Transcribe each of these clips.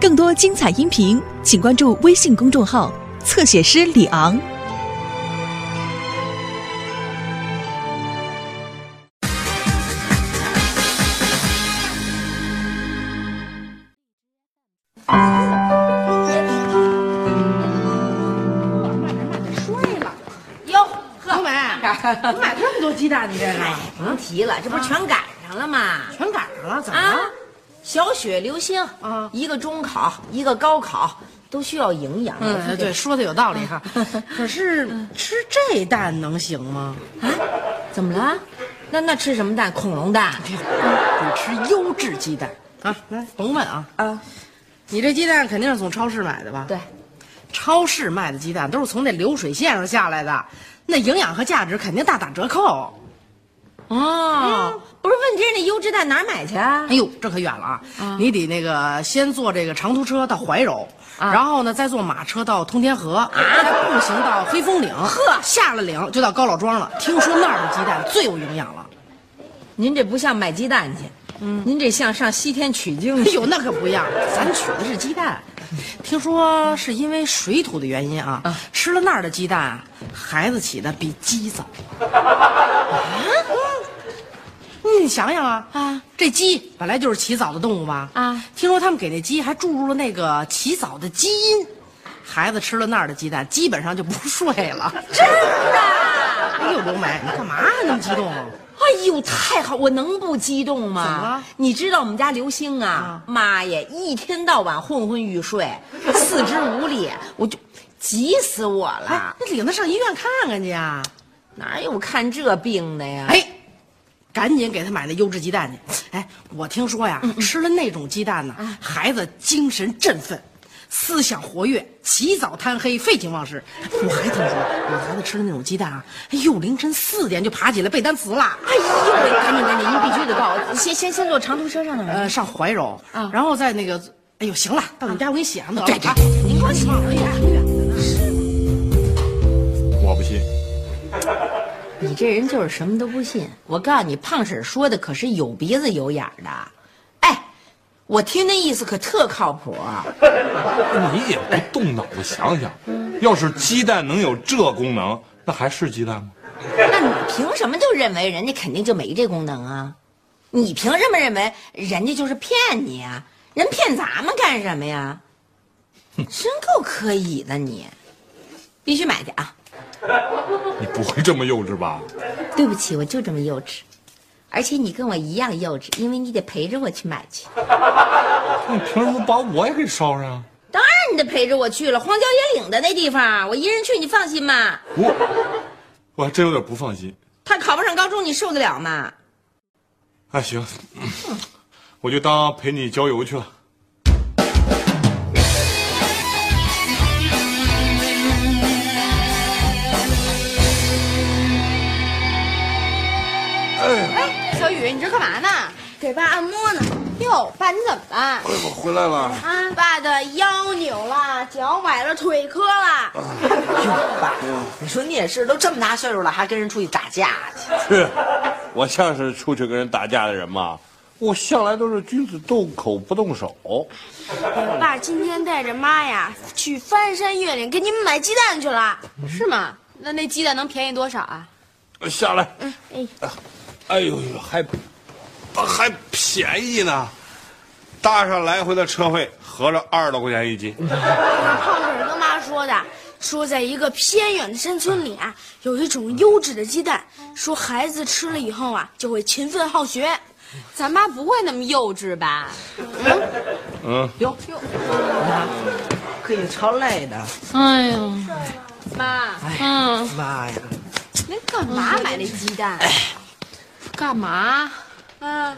更多精彩音频，请关注微信公众号“侧写师李昂”。睡了，哟呵，红梅，你买这么多鸡蛋，你这是？哎，甭提了，这不是全赶上了吗？全赶上了，怎么啊了？，小雪流星啊一个中考，一个高考，都需要营养。嗯，对，说的有道理哈。可是吃这蛋能行吗？啊怎么了？那那吃什么蛋？恐龙蛋得吃优质鸡蛋啊！来，甭问啊，啊？你这鸡蛋肯定是从超市买的吧？对，超市卖的鸡蛋都是从那流水线上下来的，那营养和价值肯定大打折扣。哦，不是，问题是那优质蛋哪儿买去啊哎？呦，这可远了啊！你得那个先坐这个长途车到怀柔，啊然后呢再坐马车到通天河，再步行到黑风岭，呵，下了岭就到高老庄了。听说那儿的鸡蛋最有营养了。您这不像买鸡蛋去，嗯，您这像上西天取经哎。呦，那可不一样，咱取的是鸡蛋。听说是因为水土的原因啊，吃了那儿的鸡蛋啊，孩子起的比鸡早。嗯，你想想啊，啊，这鸡本来就是起早的动物吧？啊，听说他们给那鸡还注入了那个起早的基因，孩子吃了那儿的鸡蛋，基本上就不睡了。真的啊？哎呦，刘梅，你干嘛那么激动啊？哎呦，太好！我能不激动吗？怎么了你知道我们家刘星啊，妈呀，一天到晚昏昏欲睡，四肢无力，我就急死我哎了。，那领他上医院看看去啊！哪有看这病的呀？哎，赶紧给他买那优质鸡蛋去。哎，我听说呀，吃了那种鸡蛋呢，孩子精神振奋。思想活跃，起早贪黑，废寝忘食。我还听说，我孩子吃了那种鸡蛋啊，哎呦，凌晨四点就爬起来背单词了。哎呦喂，赶紧赶紧，您必须得告诉我，先先先坐长途车上哪儿？呃，上怀柔，啊然后再那个，哎呦，行了，到你家我给你写上得了。对对啊您给我写上哎呀，远的呢。我不信，你这人就是什么都不信。我告诉你，胖婶说的可是有鼻子有眼儿的。哎，我听那意思可特靠谱。你也不动脑子想想，要是鸡蛋能有这功能，那还是鸡蛋吗？那你凭什么就认为人家肯定就没这功能啊？你凭什么认为人家就是骗你啊？人骗咱们干什么呀？真够可以的你，必须买去啊！你不会这么幼稚吧？对不起，我就这么幼稚，而且你跟我一样幼稚，因为你得陪着我去买去。你凭什么把我也给捎上啊？当然你得陪着我去了，荒郊野岭的那地方，我一人去，你放心吗？我我还真有点不放心。他考不上高中，你受得了吗？哎，行，我就当陪你郊游去了。给爸按摩呢。哟，爸，你怎么了？哎，我回来了。啊，爸的腰扭了，脚崴了，腿磕了。哟爸，你说你也是，都这么大岁数了，还跟人出去打架去？去，我像是出去跟人打架的人吗？我向来都是君子动口不动手。爸今天带着妈呀去翻山越岭给你们买鸡蛋去了。是吗？那那鸡蛋能便宜多少啊？下来，哎，哎呦呦，还还便宜呢，搭上来回的车费，合着二十多块钱一斤。胖婶跟妈说的，说在一个偏远的山村里啊，有一种优质的鸡蛋，说孩子吃了以后啊就会勤奋好学。咱妈不会那么幼稚吧？嗯。嗯，哟。哟，可以超累的。哎呦，妈，嗯，妈呀！您干嘛买那鸡蛋？干嘛？嗯，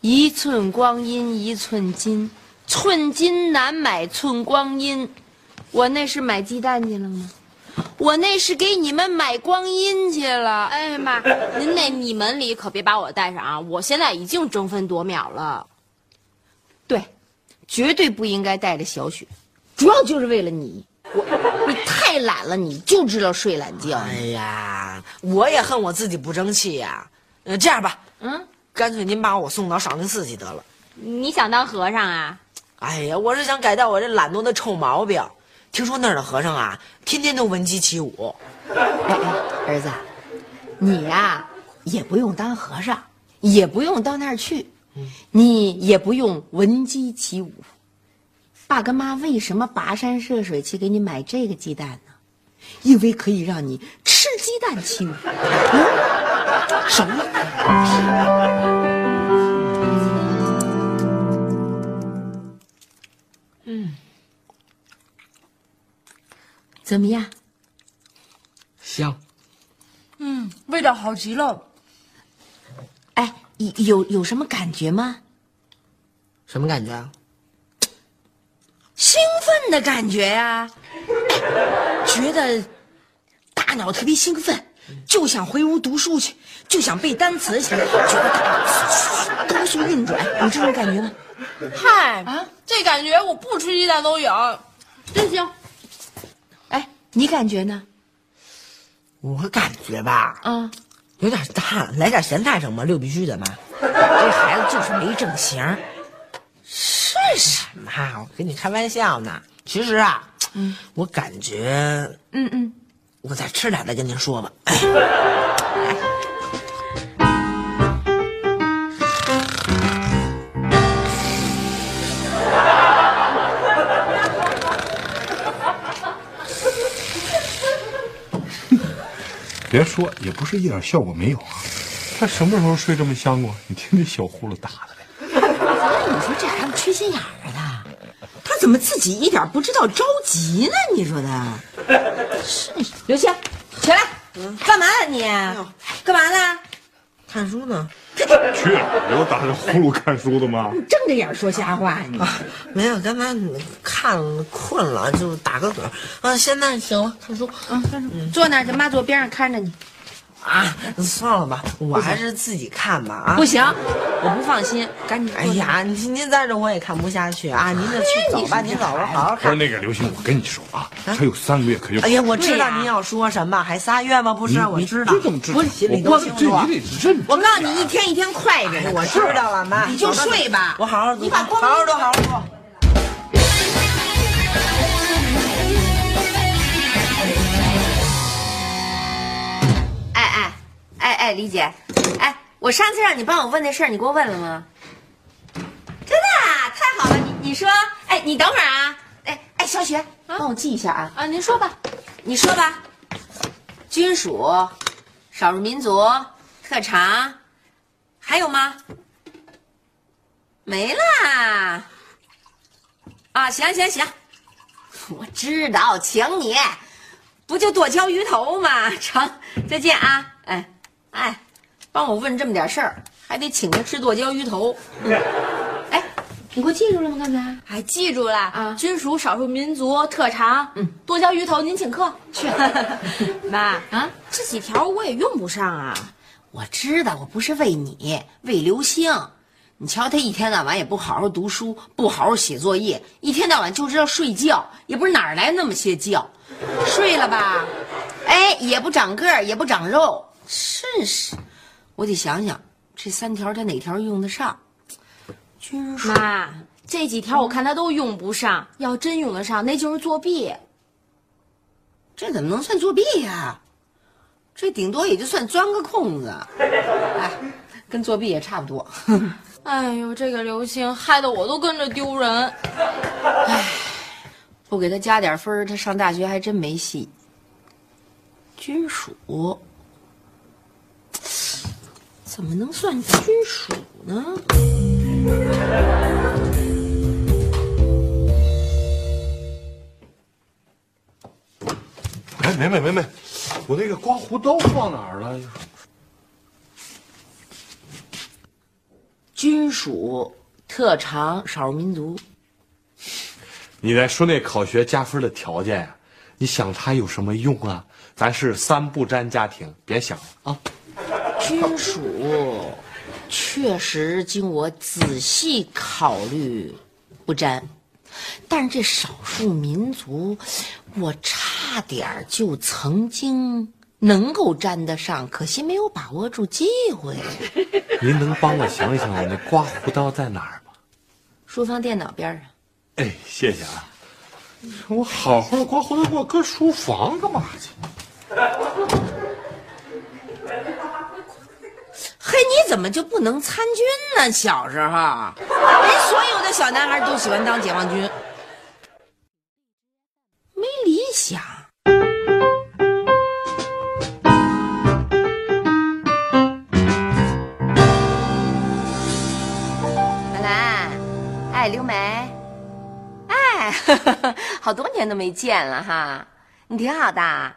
一寸光阴一寸金，寸金难买寸光阴。我那是买鸡蛋去了吗？我那是给你们买光阴去了。哎呀妈，您那你们里可别把我带上啊！我现在已经争分夺秒了。对，绝对不应该带着小雪，主要就是为了你。我，你太懒了，你就知道睡懒觉。哎呀，我也恨我自己不争气呀、呃，这样吧，嗯，干脆您把我送到少林寺去得了。你想当和尚啊？哎呀，我是想改掉我这懒惰的臭毛病。听说那儿的和尚啊，天天都闻鸡起舞。哎哎，儿子，你呀、也不用当和尚，也不用到那儿去，你也不用闻鸡起舞。爸跟妈为什么跋山涉水去给你买这个鸡蛋呢？因为可以让你吃鸡蛋起舞。嗯，熟了。怎么样？香，嗯，味道好极了。哎，有有有什么感觉吗？什么感觉啊？兴奋的感觉呀、哎觉得大脑特别兴奋，就想回屋读书去，就想背单词去，觉得大脑高速运转，有这种感觉吗？嗨啊，这感觉我不吃鸡蛋都有，真香。哎，你感觉呢？我感觉吧，啊，有点淡，来点咸菜整吧，六必须的嘛。这孩子就是没正形儿。是什么？我跟你开玩笑呢。其实啊，我感觉，嗯嗯，我再吃点再跟您说吧。别说，也不是一点效果没有啊。他什么时候睡这么香过？你听这小呼噜打的嘞。你说这孩子缺心眼儿的，他怎么自己一点不知道着急呢？你说他，是刘星，起来，干嘛呢你？干嘛呢？看书呢？去了，有打着呼噜看书的吗？你睁着眼说瞎话你。没有，刚才看困了就打个盹儿啊。现在行了，看书坐那儿去，妈坐边上看着你。啊。算了吧，我还是自己看吧啊不。行，我不放心，赶紧。哎呀，您您在这我也看不下去啊！您就去走吧，您走吧，好好看不是。那个刘星，我跟你说啊，他有三个月可就。哎呀，我知道您要说什么，还仨月吗？不是，我知道。这怎么知道？我心里我都清楚。我告诉你，一天一天快着呢。我知道了，妈，你就睡吧。我好好你把光好好读，好好读。哎哎，李姐，哎，我上次让你帮我问那事儿，你给我问了吗？真的啊，太好了！你你说，哎，你等会儿啊，哎哎，小雪，帮我记一下啊。啊，您说吧。你说吧，军属、少数民族、特长，还有吗？没啦。啊，行行行，我知道，请你，不就剁椒鱼头吗？成，再见啊！哎哎，帮我问这么点事儿，还得请他吃剁椒鱼头。嗯，哎，你给我记住了吗？刚才？哎，记住了啊军属、少数民族、特长，嗯，剁椒鱼头，您请客去。妈啊，这几条我也用不上啊。我知道，我不是为你，为刘星。你瞧他一天到晚也不好好读书，不好好写作业，一天到晚就知道睡觉，也不是哪儿来那么些觉，睡了吧？哎，也不长个儿，也不长肉，试试。我得想想，这三条他哪条用得上？军属妈，这几条我看他都用不上，要真用得上，那就是作弊。这怎么能算作弊呀、这顶多也就算钻个空子，哎，跟作弊也差不多。哎呦，这个刘星害得我都跟着丢人。哎不给他加点分他上大学还真没戏。军属怎么能算军属呢？哎，梅梅梅梅，我那个刮胡刀放哪儿了？军属、特长、少数民族，你在说那考学加分的条件呀、你想它有什么用啊？咱是三不沾家庭，别想了啊！军属确实经我仔细考虑不沾，但是这少数民族，我差点儿就曾经能够沾得上，可惜没有把握住机会。您能帮我想想我那刮胡刀在哪儿吗？书房电脑边上，哎，谢谢啊。我好好的刮胡刀给我搁书房干嘛去？嘿，你怎么就不能参军呢？小时候，人所有的小男孩都喜欢当解放军，没理想。兰兰，哎，刘梅，哎，好多年都没见了哈，你挺好的。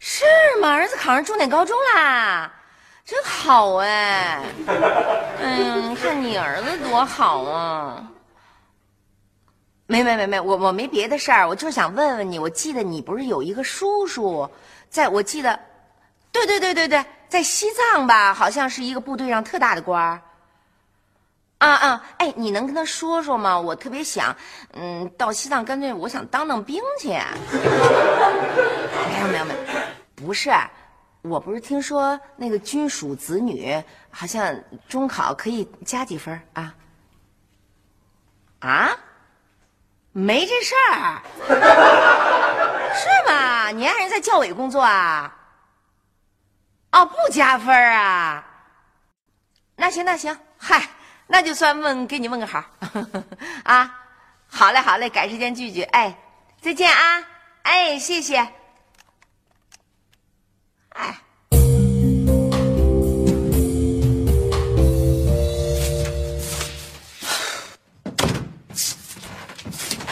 是吗？儿子考上重点高中啦，真好哎！哎呀，看你儿子多好啊！没没没没，我我没别的事儿，我就是想问问你，我记得你不是有一个叔叔，在我记得，对对对对对，在西藏吧，好像是一个部队上特大的官儿。啊啊，哎，你能跟他说说吗？我特别想，嗯，到西藏干脆我想当当兵去。没有没有没有，不是，我不是听说那个军属子女好像中考可以加几分啊？啊？没这事儿，是吗？你爱人在教委工作啊？哦，不加分啊？那行那行，嗨。那就算问给你问个好，啊，好嘞好嘞，改时间聚聚，哎，再见啊，哎，谢谢，哎，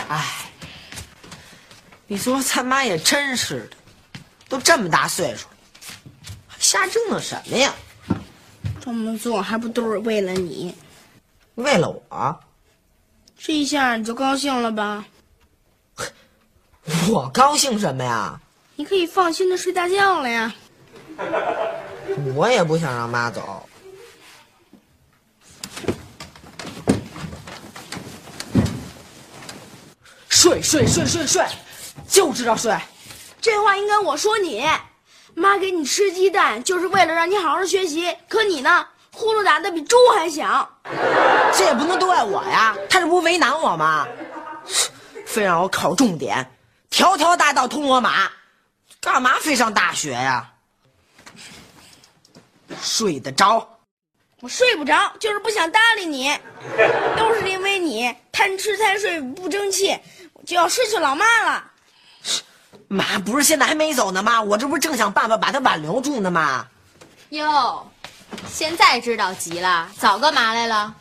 哎，你说咱妈也真是的，都这么大岁数了，还瞎折腾什么呀？这么做还不都是为了你？为了我，这一下你就高兴了吧？我高兴什么呀？你可以放心的睡大觉了呀。我也不想让妈走。睡睡睡睡睡，就知道睡。这话应该我说你。妈给你吃鸡蛋，就是为了让你好好学习。可你呢？呼噜打的比猪还响，这也不能都怪我呀，他这不为难我吗？非让我考重点，条条大道通罗马，干嘛非上大学呀？睡得着？我睡不着，就是不想搭理你，都是因为你贪吃贪睡不争气，就要失去老妈了。妈不是现在还没走呢吗？我这不是正想办法把她挽留住呢吗？哟。现在知道急了，早干嘛来了？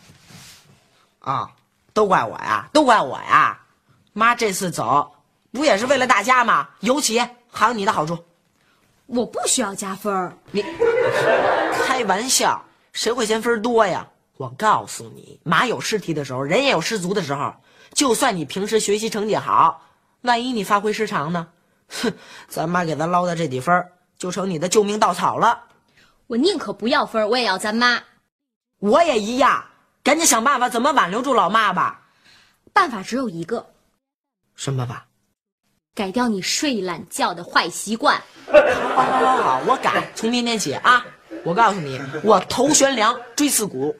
啊，都怪我呀，都怪我呀！妈这次走，不也是为了大家吗？尤其还有你的好处。我不需要加分你开玩笑，谁会嫌分多呀？我告诉你，马有失蹄的时候，人也有失足的时候。就算你平时学习成绩好，万一你发挥失常呢？哼，咱妈给咱捞的这几分，就成你的救命稻草了。我宁可不要分，我也要咱妈。我也一样，赶紧想办法怎么挽留住老妈吧。办法只有一个。什么办法？改掉你睡懒觉的坏习惯。好，好，好，好，我改。从明天起啊，我告诉你，我头悬梁，锥刺股，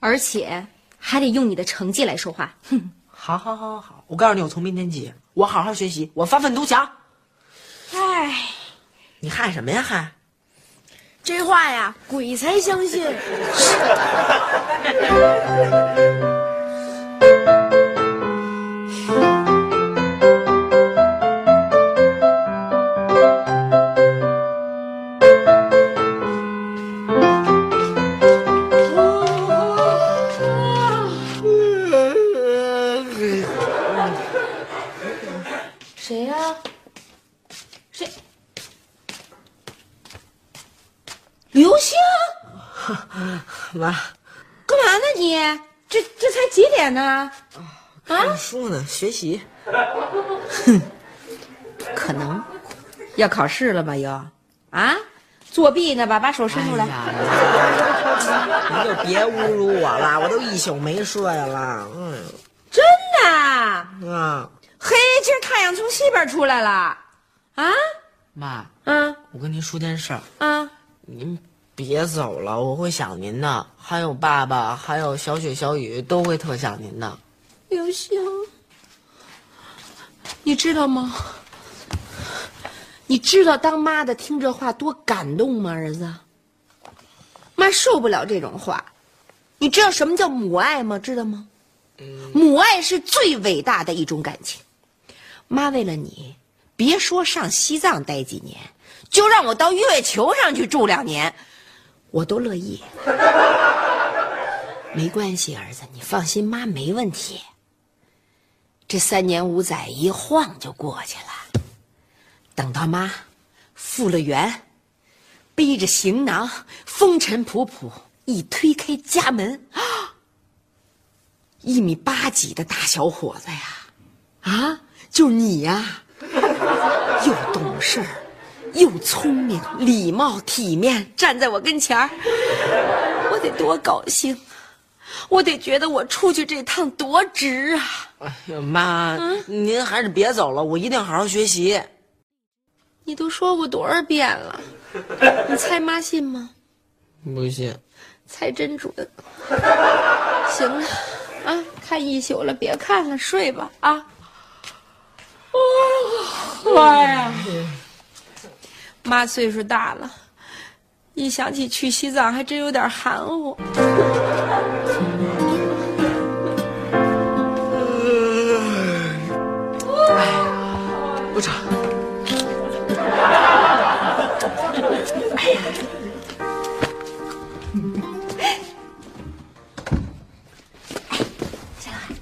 而且还得用你的成绩来说话。哼，好，好，好，好，我告诉你，我从明天起，我好好学习，我发愤图强。哎，你害什么呀？害？这话呀，鬼才相信。点呢？看书呢，学习。哼，可能要考试了吧？又啊，作弊呢吧？把手伸出来。你就别侮辱我了，我都一宿没睡了。嗯，真的啊？嘿，今儿太阳从西边出来了。啊？妈，嗯，我跟您说件事儿。啊，您。别走了，我会想您的。还有爸爸，还有小雪、小雨都会特想您的。刘星，你知道吗？你知道当妈的听这话多感动吗，儿子？妈受不了这种话。你知道什么叫母爱吗？知道吗？母爱是最伟大的一种感情。妈为了你，别说上西藏待几年，就让我到月球上去住两年，我都乐意。没关系，儿子，你放心，妈没问题。这三年五载一晃就过去了，等到妈复了原，背着行囊，风尘仆仆，一推开家门，啊，一米八几的大小伙子呀，啊，就你呀，又懂事儿，又聪明，礼貌体面，站在我跟前儿，我得多高兴。我得觉得我出去这趟多值啊！哎呀，妈，您还是别走了，我一定好好学习。你都说过多少遍了？你猜妈信吗？不信。猜真准。行了，啊，看一宿了，别看了，睡吧啊。妈呀！妈岁数大了，一想起去西藏，还真有点含糊。不吵。哎呀，夏东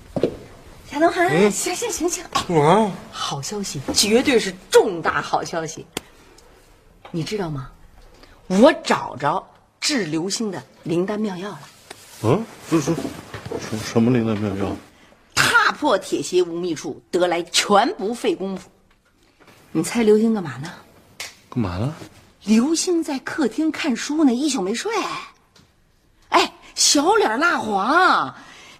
夏东海，行行行行，哎，好消息，绝对是重大好消息。你知道吗？我找着治流星的灵丹妙药了。嗯，这是什什么灵丹妙药？踏破铁鞋无觅处，得来全不费工夫。你猜刘星干嘛呢？干嘛呢？刘星在客厅看书呢，一宿没睡。哎，小脸蜡黄。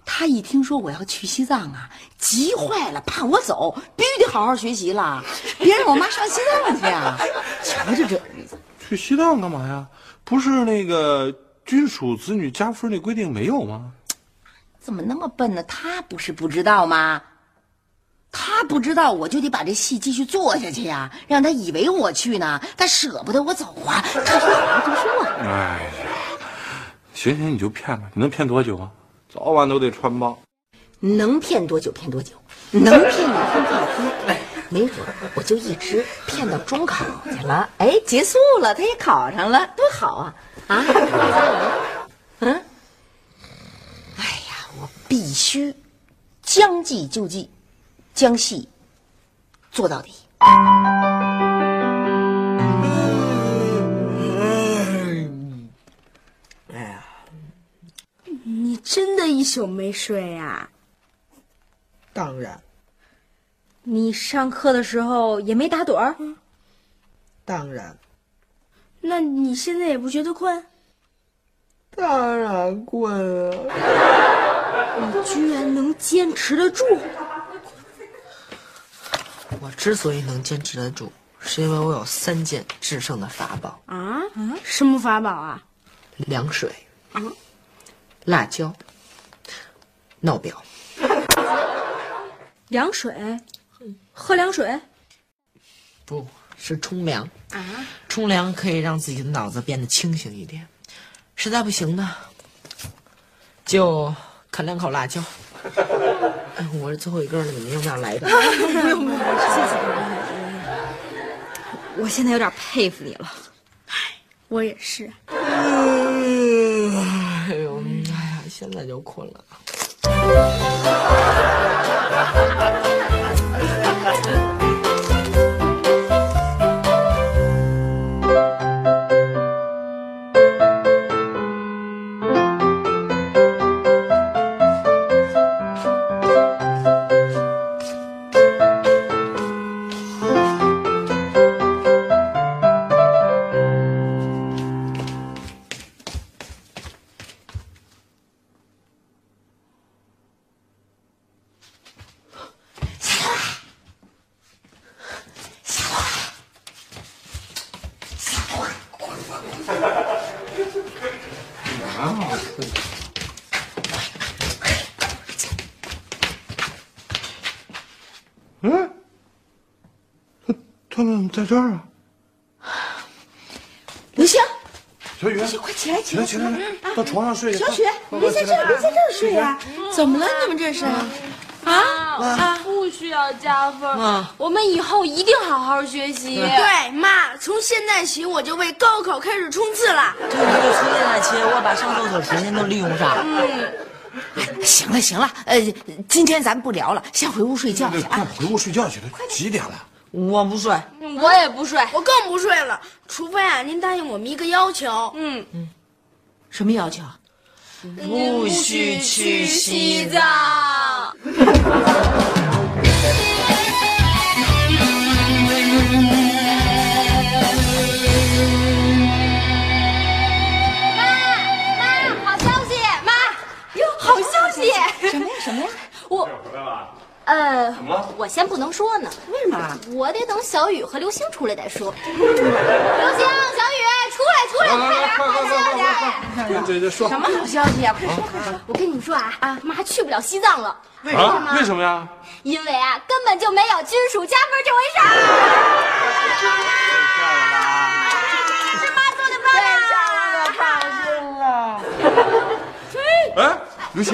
他一听说我要去西藏啊，急坏了，怕我走，必须得好好学习了，别让我妈上西藏去啊！瞧瞧这儿子，去西藏干嘛呀？不是那个军属子女加分那规定没有吗？怎么那么笨呢？他不是不知道吗？他不知道，我就得把这戏继续做下去呀，让他以为我去呢，他舍不得我走啊，他说好好读书啊。哎呀，行行，你就骗吧，你能骗多久啊？早晚都得穿帮。能骗多久骗多久，能骗一天骗一天，没准我就一直骗到中考去了。哎，结束了，他也考上了，多好啊！啊，嗯，哎呀，我必须将计就计，将戏做到底。真的一宿没睡呀、当然，你上课的时候也没打盹儿？当然，那你现在也不觉得困？当然困啊！你居然能坚持得住？我之所以能坚持得住，是因为我有三件制胜的法宝：啊？什么法宝啊？凉水、辣椒、闹表。凉水，喝凉水。不是冲凉啊！冲凉可以让自己的脑子变得清醒一点。实在不行呢，就啃两口辣椒。哎，我是最后一根了，你们要不要来一个？不用不用，谢谢。我现在有点佩服你了。我也是。现在就困了。蛮好吃。嗯，他他怎么在这儿啊？刘星，小雨，快起来，起来，起来，到床上睡。小雪，你在这儿，你在这儿睡呀？怎么了？你们这是？啊啊！需要加分，嗯我们以后一定好好学习。对，妈，从现在起我就为高考开始冲刺了。对，就从现在起，我把上厕所时间都利用上。哎，行了行了，呃，今天咱不聊了，先回屋睡觉去啊！回屋睡觉去了，几点了？我不睡，我也不睡，我更不睡了，除非啊，您答应我们一个要求。嗯嗯，什么要求？不许去 洗澡。什么呀？什么呀？我呃，我先不能说呢。为什么？我得等小雨和刘星出来再说。刘星、小雨，出来，出来，快点，快快快！这这说什么好消息啊？快说，快说！我跟你们说啊啊，妈去不了西藏了。为什么？为什么呀？因为啊，根本就没有军属加分这回事儿。是妈做的饭。放心了。哎，刘星。